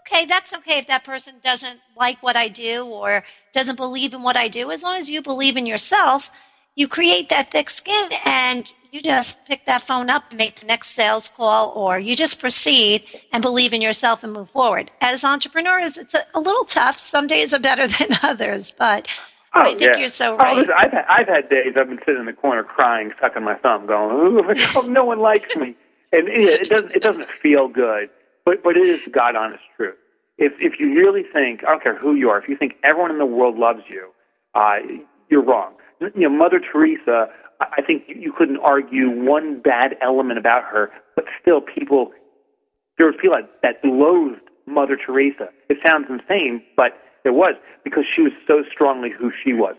okay, that's okay if that person doesn't like what I do or doesn't believe in what I do. As long as you believe in yourself, you create that thick skin and you just pick that phone up and make the next sales call or you just proceed and believe in yourself and move forward. As entrepreneurs it's a, a little tough. Some days are better <laughs> than others but oh, i think yeah. you're so oh, right. listen, I've, had, I've had days i've been sitting in the corner crying sucking my thumb going oh, <laughs> no one likes me. And it, it doesn't it doesn't feel good but but it is god honest truth if if you really think i don't care who you are if you think everyone in the world loves you uh, you're wrong you know, Mother Teresa, I think you couldn't argue one bad element about her, but still people, there were people that loathed Mother Teresa. It sounds insane, but it was because she was so strongly who she was.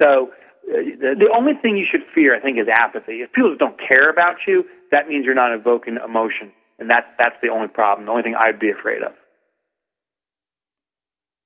So uh, the only thing you should fear, I think, is apathy. If people don't care about you, that means you're not evoking emotion, and that's that's the only problem. The only thing I'd be afraid of.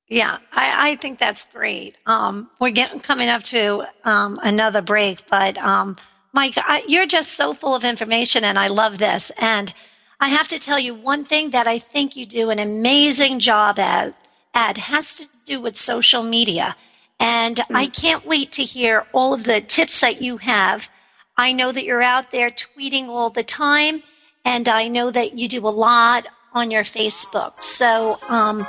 Yeah, I, I think that's great. Um, we're getting coming up to um, another break, but um, Mike, I, you're just so full of information, and I love this. And I have to tell you one thing that I think you do an amazing job at. At has to do with social media, and mm-hmm. I can't wait to hear all of the tips that you have. I know that you're out there tweeting all the time, and I know that you do a lot on your Facebook. So um,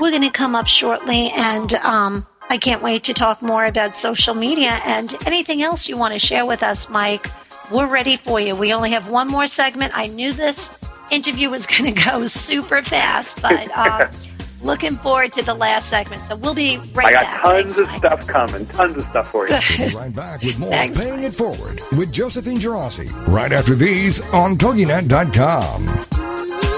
we're going to come up shortly, and um, I can't wait to talk more about social media and anything else you want to share with us, Mike. We're ready for you. We only have one more segment. I knew this interview was going to go <laughs> super fast, but uh, <laughs> looking forward to the last segment. So we'll be right back. I got tons Thanks, of Mike. stuff coming. Tons of stuff for you. We'll right back with more Thanks, Paying Mike. It Forward with Josephine Geraci right after these on TogiNet.com.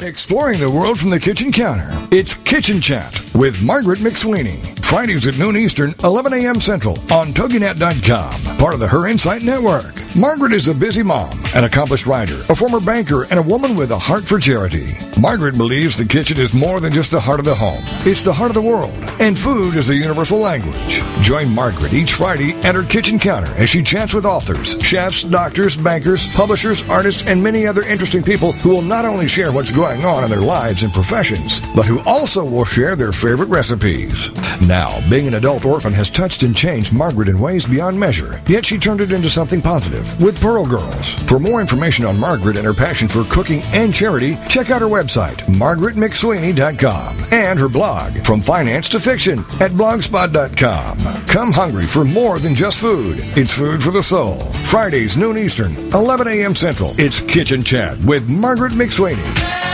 Exploring the world from the kitchen counter. It's Kitchen Chat with Margaret McSweeney. Fridays at noon Eastern, 11 a.m. Central on TogiNet.com, part of the Her Insight Network. Margaret is a busy mom, an accomplished writer, a former banker, and a woman with a heart for charity. Margaret believes the kitchen is more than just the heart of the home. It's the heart of the world, and food is a universal language. Join Margaret each Friday at her kitchen counter as she chats with authors, chefs, doctors, bankers, publishers, artists, and many other interesting people who will not only share what's going on in their lives and professions, but who also will share their favorite recipes. Now, being an adult orphan has touched and changed Margaret in ways beyond measure, yet she turned it into something positive with Pearl Girls. For more information on Margaret and her passion for cooking and charity, check out her website, margaretmcsweeney.com, and her blog, From Finance to Fiction, at blogspot.com. Come hungry for more than just food. It's food for the soul. Fridays, noon Eastern, 11 a.m. Central. It's Kitchen Chat with Margaret McSweeney.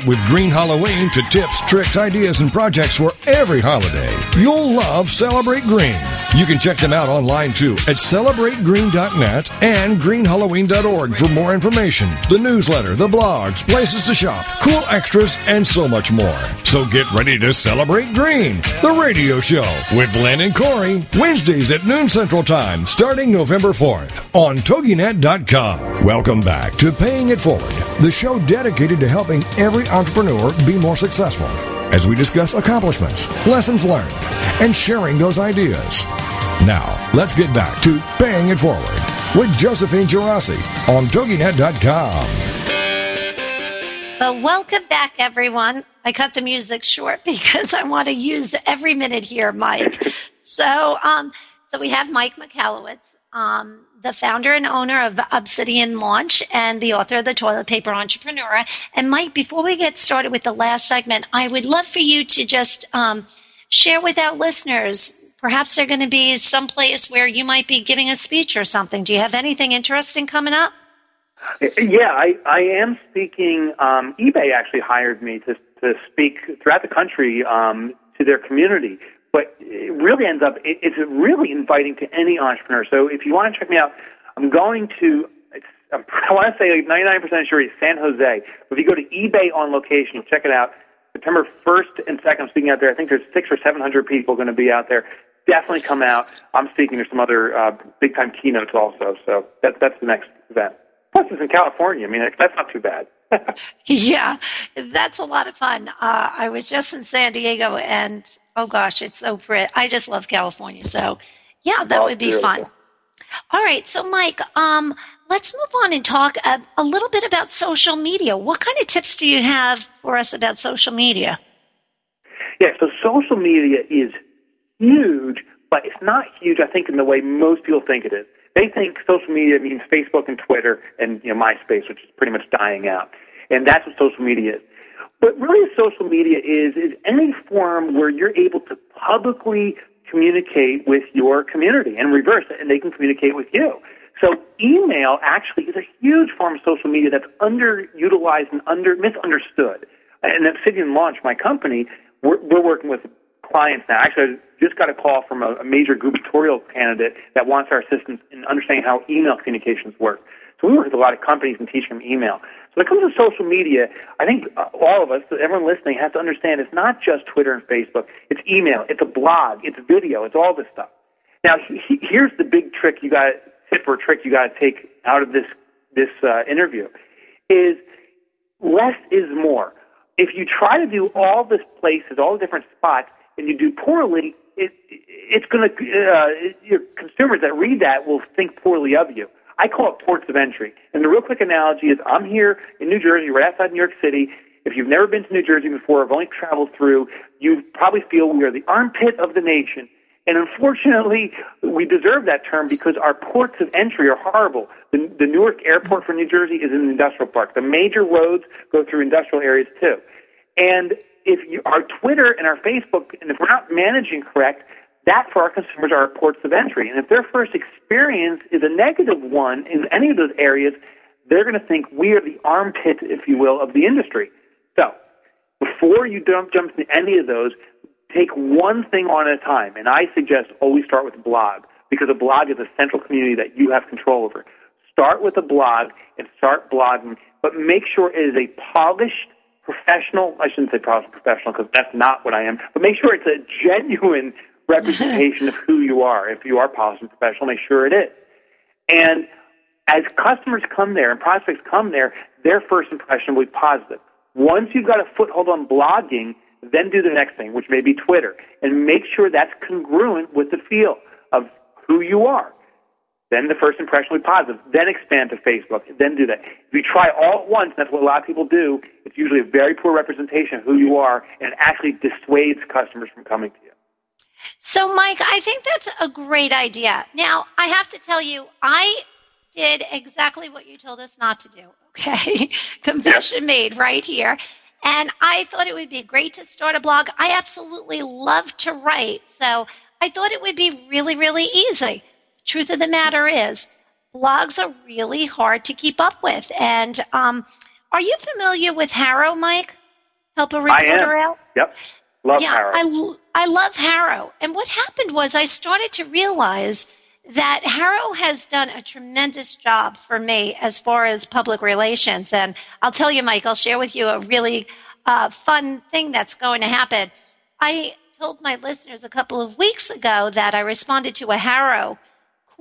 with Green Halloween to tips, tricks, ideas, and projects for every holiday. You'll love Celebrate Green. You can check them out online too at celebrategreen.net and greenhalloween.org for more information, the newsletter, the blogs, places to shop, cool extras, and so much more. So get ready to celebrate green, the radio show with Lynn and Corey, Wednesdays at noon Central Time, starting November 4th on TogiNet.com. Welcome back to Paying It Forward, the show dedicated to helping every entrepreneur be more successful as we discuss accomplishments, lessons learned, and sharing those ideas. Now, let's get back to Paying It Forward with Josephine Geraci on TogiNet.com. Well, welcome back, everyone. I cut the music short <laughs> because I want to use every minute here, Mike. so, um, so we have Mike Michalowicz, um, the founder and owner of Obsidian Launch and the author of The Toilet Paper Entrepreneur. And Mike, before we get started with the last segment, I would love for you to just um, share with our listeners. Perhaps they're going to be someplace where you might be giving a speech or something. Do you have anything interesting coming up? Yeah, I, I am speaking. Um, eBay actually hired me to, to speak throughout the country um, to their community but it really ends up it, it's really inviting to any entrepreneur. So if you want to check me out, I'm going to i'm <laughs> want to say like 99% sure it's San Jose. If you go to eBay on location, check it out. September 1st and 2nd, I'm speaking out there. I think there's six or 700 people going to be out there. Definitely come out. I'm speaking. There's some other uh, big time keynotes also. So that, that's the next event. Plus, it's in California. I mean, that's not too bad. <laughs> yeah, that's a lot of fun. Uh, I was just in San Diego, and oh gosh, it's so pretty. I just love California. So, yeah, that oh, would be fun. All right, so Mike, um, let's move on and talk a, a, little bit about social media. What kind of tips do you have for us about social media? Yeah, so social media is huge, but it's not huge, I think, in the way most people think it is. They think social media means Facebook and Twitter and you know MySpace, which is pretty much dying out, and that's what social media is. What really social media is is any form where you're able to publicly communicate with your community and reverse it, and they can communicate with you. So email actually is a huge form of social media that's underutilized and under misunderstood. And Obsidian Launch, my company, we're, we're working with clients now. Actually, I just got a call from a, a major gubernatorial candidate that wants our assistance in understanding how email communications work. So we work with a lot of companies and teach them email. So when it comes to social media, I think uh, all of us, everyone listening, has to understand it's not just Twitter and Facebook. It's email, it's a blog, it's video, it's all this stuff. Now, he, here's the big trick you got tip or trick you got to take out of this this uh, interview is less is more. If you try to do all these places, all the different spots, and you do poorly, it, it's going to uh, your consumers that read that will think poorly of you. I call it ports of entry. And the real quick analogy is I'm here in New Jersey, right outside New York City. If you've never been to New Jersey before, I've only traveled through, you probably feel we are the armpit of the nation. And unfortunately, we deserve that term because our ports of entry are horrible. The, the Newark airport for New Jersey is in an industrial park. The major roads go through industrial areas too. And if you, our Twitter and our Facebook, and if we're not managing correct, that for our consumers are our ports of entry. And if their first experience is a negative one in any of those areas, they're going to think we are the armpit, if you will, of the industry. So before you jump, jump into any of those, take one thing on at a time. And I suggest always start with a blog because a blog is a central community that you have control over. Start with a blog and start blogging, but make sure it is a polished, professional, I shouldn't say positive professional because that's not what I am, but make sure it's a genuine <laughs> representation of who you are. If you are polished and professional, make sure it is. And as customers come there and prospects come there, their first impression will be positive. Once you've got a foothold on blogging, then do the next thing, which may be Twitter, and make sure that's congruent with the feel of who you are. Then the first impression will be positive. Then expand to Facebook. Then do that. If you try all at once, that's what a lot of people do, it's usually a very poor representation of who you are, and it actually dissuades customers from coming to you. So, Mike, I think that's a great idea. Now, I have to tell you, I did exactly what you told us not to do. Okay. <laughs> Confession made right here. And I thought it would be great to start a blog. I absolutely love to write. So I thought it would be really, really easy. Truth of the matter is, blogs are really hard to keep up with. And um, are you familiar with HARO, Mike? help a reporter I am. out? Yep. Love yeah, HARO. I, I love HARO. And what happened was I started to realize that HARO has done a tremendous job for me as far as public relations. And I'll tell you, Mike, I'll share with you a really uh, fun thing that's going to happen. I told my listeners a couple of weeks ago that I responded to a HARO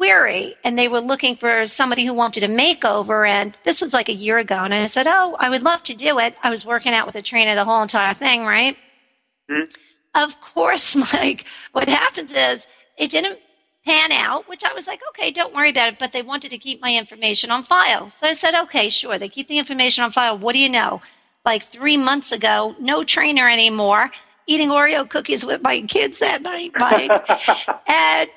query and they were looking for somebody who wanted a makeover. And this was like a year ago. And I said, Oh, I would love to do it. I was working out with a trainer the whole entire thing, right? Mm-hmm. Of course, <laughs> Mike, what happens is it didn't pan out, which I was like, okay, don't worry about it. But they wanted to keep my information on file. So I said, okay, sure. They keep the information on file. What do you know? Like three months ago, no trainer anymore, eating Oreo cookies with my kids that night, Mike. <laughs> and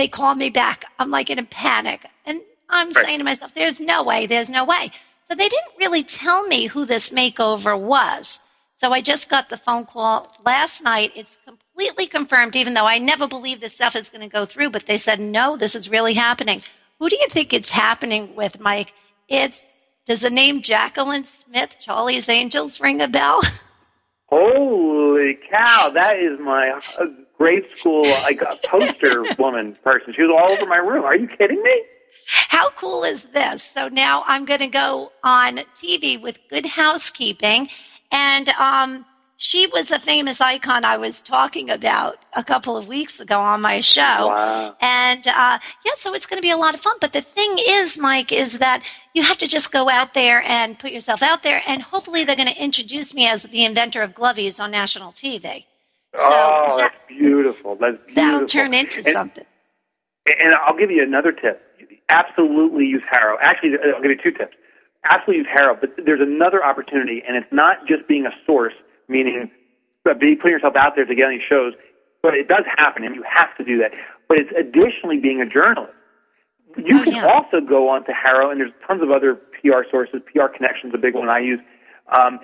they call me back. I'm like in a panic. And I'm saying to myself, there's no way, there's no way. So they didn't really tell me who this makeover was. So I just got the phone call last night. It's completely confirmed, even though I never believed this stuff is going to go through. But they said, no, this is really happening. Who do you think it's happening with, Mike? It's, does the name Jaclyn Smith, Charlie's Angels, ring a bell? <laughs> Holy cow! That is my grade school like a poster <laughs> woman person. She was all over my room. Are you kidding me? How cool is this? So now I'm going to go on TV with Good Housekeeping. And um, she was a famous icon I was talking about a couple of weeks ago on my show. Wow. And uh, yeah, so it's going to be a lot of fun. But the thing is, Mike, is that you have to just go out there and put yourself out there. And hopefully they're going to introduce me as the inventor of Glovies on national TV. So oh, that, that's beautiful. That's beautiful. that'll turn into And- something. And I'll give you another tip. Absolutely use HARO. Actually, I'll give you two tips. Absolutely use HARO, but there's another opportunity, and it's not just being a source, meaning uh, be putting yourself out there to get on these shows, but it does happen, and you have to do that. But it's additionally being a journalist. You Oh, can yeah. also go on to HARO, and there's tons of other PR sources. PR Connections, is a big one I use, um,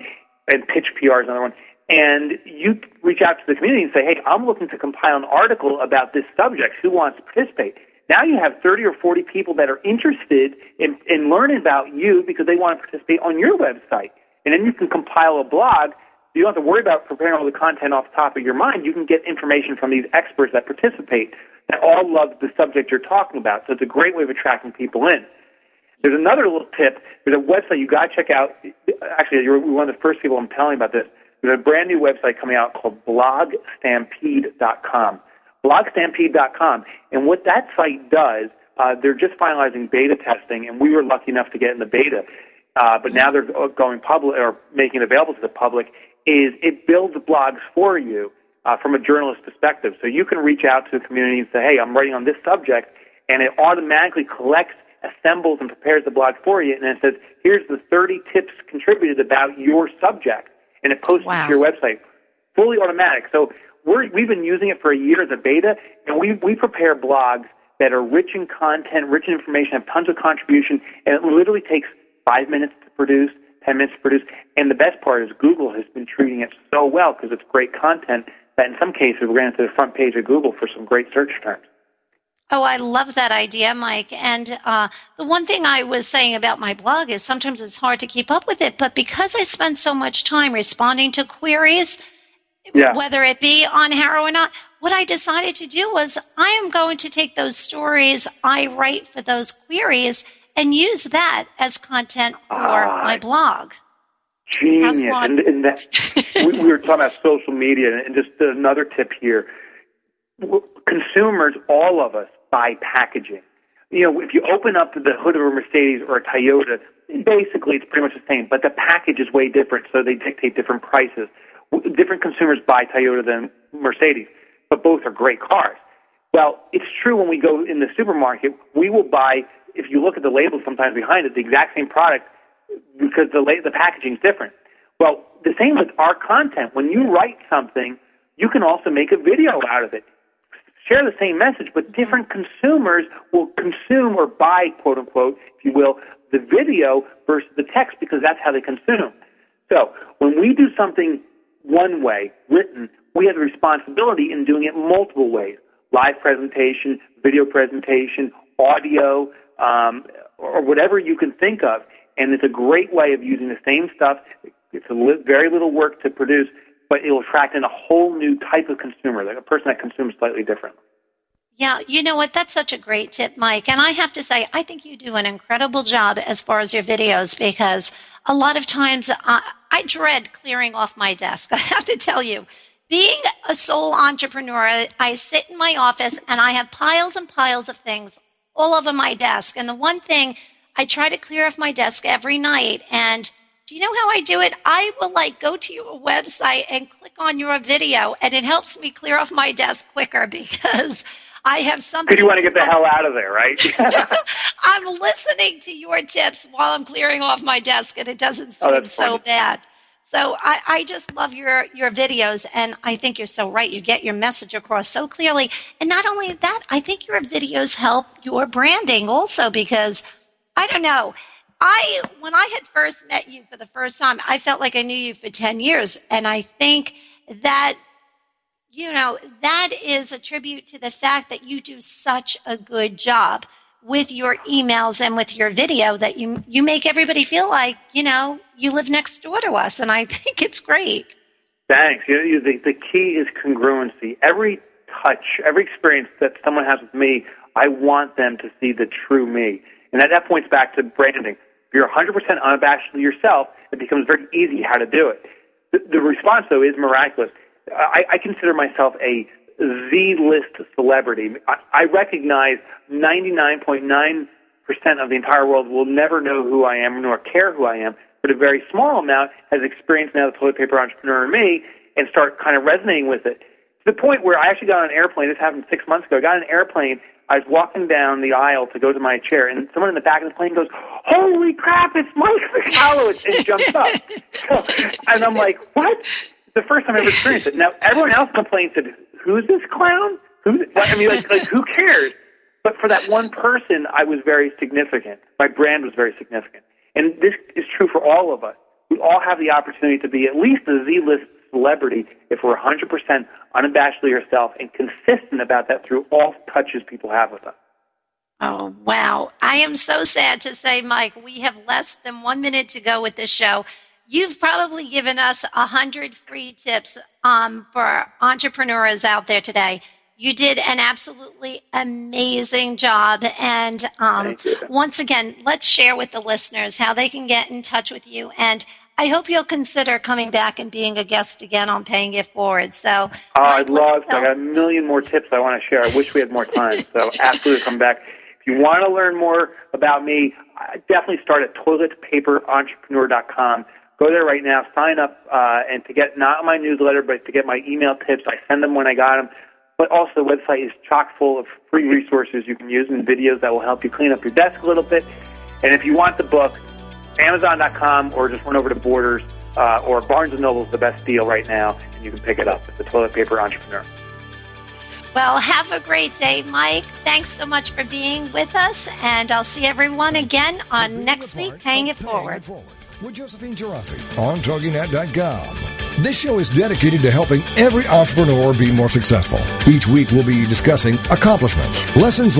and Pitch PR is another one. And you reach out to the community and say, "Hey, I'm looking to compile an article about this subject. Who wants to participate?" Now you have 30 or 40 people that are interested in, in learning about you because they want to participate on your website. And then you can compile a blog. You don't have to worry about preparing all the content off the top of your mind. You can get information from these experts that participate that all love the subject you're talking about. So it's a great way of attracting people in. There's another little tip. There's a website you got to check out. Actually, you're one of the first people I'm telling about this. There's a brand new website coming out called blogstampede.com. Blogstampede.com. And what that site does, uh, they're just finalizing beta testing, and we were lucky enough to get in the beta. Uh, but now they're going public or making it available to the public. Is it builds blogs for you uh, from a journalist perspective? So you can reach out to the community and say, "Hey, I'm writing on this subject," and it automatically collects, assembles, and prepares the blog for you. And it says, "Here's the 30 tips contributed about your subject," and it posts Wow. it to your website, fully automatic. So we're, we've been using it for a year as a beta, and we we prepare blogs that are rich in content, rich in information, have tons of contribution, and it literally takes five minutes to produce, ten minutes to produce. And the best part is Google has been treating it so well because it's great content that in some cases we ran to the front page of Google for some great search terms. Oh, I love that idea, Mike. And uh, the one thing I was saying about my blog is sometimes it's hard to keep up with it, but because I spend so much time responding to queries, Yeah. whether it be on HARO or not, what I decided to do was I am going to take those stories I write for those queries and use that as content for Ah. my blog. Genius. And, and that, we, we were talking about social media, and just another tip here. Consumers, all of us, buy packaging. You know, if you open up the hood of a Mercedes or a Toyota, basically it's pretty much the same, but the package is way different, so they dictate different prices. Different consumers buy Toyota than Mercedes, but both are great cars. Well, it's true when we go in the supermarket, we will buy, if you look at the label sometimes behind it, the exact same product because the la- the packaging is different. Well, the same with our content. When you write something, you can also make a video out of it. Share the same message, but different consumers will consume or buy, quote unquote, if you will, the video versus the text because that's how they consume. So when we do something one way, written, we have the responsibility in doing it multiple ways. Live presentation, video presentation, audio, um, or whatever you can think of. And it's a great way of using the same stuff, It's a li- very little work to produce, but it will attract in a whole new type of consumer, like a person that consumes slightly differently. Yeah, you know what? That's such a great tip, Mike. And I have to say, I think you do an incredible job as far as your videos because a lot of times uh, I dread clearing off my desk. <laughs> I have to tell you, being a sole entrepreneur, I sit in my office and I have piles and piles of things all over my desk. And the one thing I try to clear off my desk every night and do you know how I do it? I will like go to your website and click on your video and it helps me clear off my desk quicker <laughs> because I have something. Because you want to get the hell out of there, right? <laughs> I'm listening to your tips while I'm clearing off my desk, and it doesn't Oh, seem that's so funny. bad. So I, I just love your your videos, and I think you're so right. You get your message across so clearly, and not only that, I think your videos help your branding also because I don't know. I when I had first met you for the first time, I felt like I knew you for ten years, and I think that you know, that is a tribute to the fact that you do such a good job with your emails and with your video that you you make everybody feel like, you know, you live next door to us and I <laughs> think it's great. Thanks. You know, the, the key is congruency. Every touch, every experience that someone has with me, I want them to see the true me. And that, that points back to branding. If you're 100% unabashedly yourself, it becomes very easy how to do it. The, the response, though, is miraculous. I, I consider myself a Z-list celebrity. I, I recognize 99.9% of the entire world will never know who I am nor care who I am, but a very small amount has experienced now the toilet paper entrepreneur in me and start kind of resonating with it. To the point where I actually got on an airplane, this happened six months ago, I got on an airplane, I was walking down the aisle to go to my chair, and someone in the back of the plane goes, Holy crap, it's Mike McCallow, and, jumps up. <laughs> And I'm like, What? The first time I've ever experienced it. Now, everyone else complains, said, Who's this clown? Who's, I mean, like, like, who cares? But for that one person, I was very significant. My brand was very significant. And this is true for all of us. We all have the opportunity to be at least a Z-list celebrity if we're 100% unabashedly yourself and consistent about that through all touches people have with us. Oh, wow. I am so sad to say, Mike, we have less than one minute to go with this show. You've probably given us a hundred free tips um, for entrepreneurs out there today. You did an absolutely amazing job. And um, once again, let's share with the listeners how they can get in touch with you. And I hope you'll consider coming back and being a guest again on Paying It Forward. So, Oh, I'd love. I got a million more tips I want to share. I wish we had more time. So <laughs> absolutely come back. If you want to learn more about me, I definitely start at toiletpaperentrepreneur.com. Go there right now, sign up, uh, and to get not my newsletter, but to get my email tips. I send them when I got them. But also, the website is chock full of free resources you can use and videos that will help you clean up your desk a little bit. And if you want the book, Amazon.com or just run over to Borders uh, or Barnes & Noble is the best deal right now, and you can pick it up. It's the Toilet Paper Entrepreneur. Well, have a great day, Mike. Thanks so much for being with us, and I'll see everyone again on next week, Paying It Forward. With Josephine Geraci on TogiNet.com. This show is dedicated to helping every entrepreneur be more successful. Each week we'll be discussing accomplishments, lessons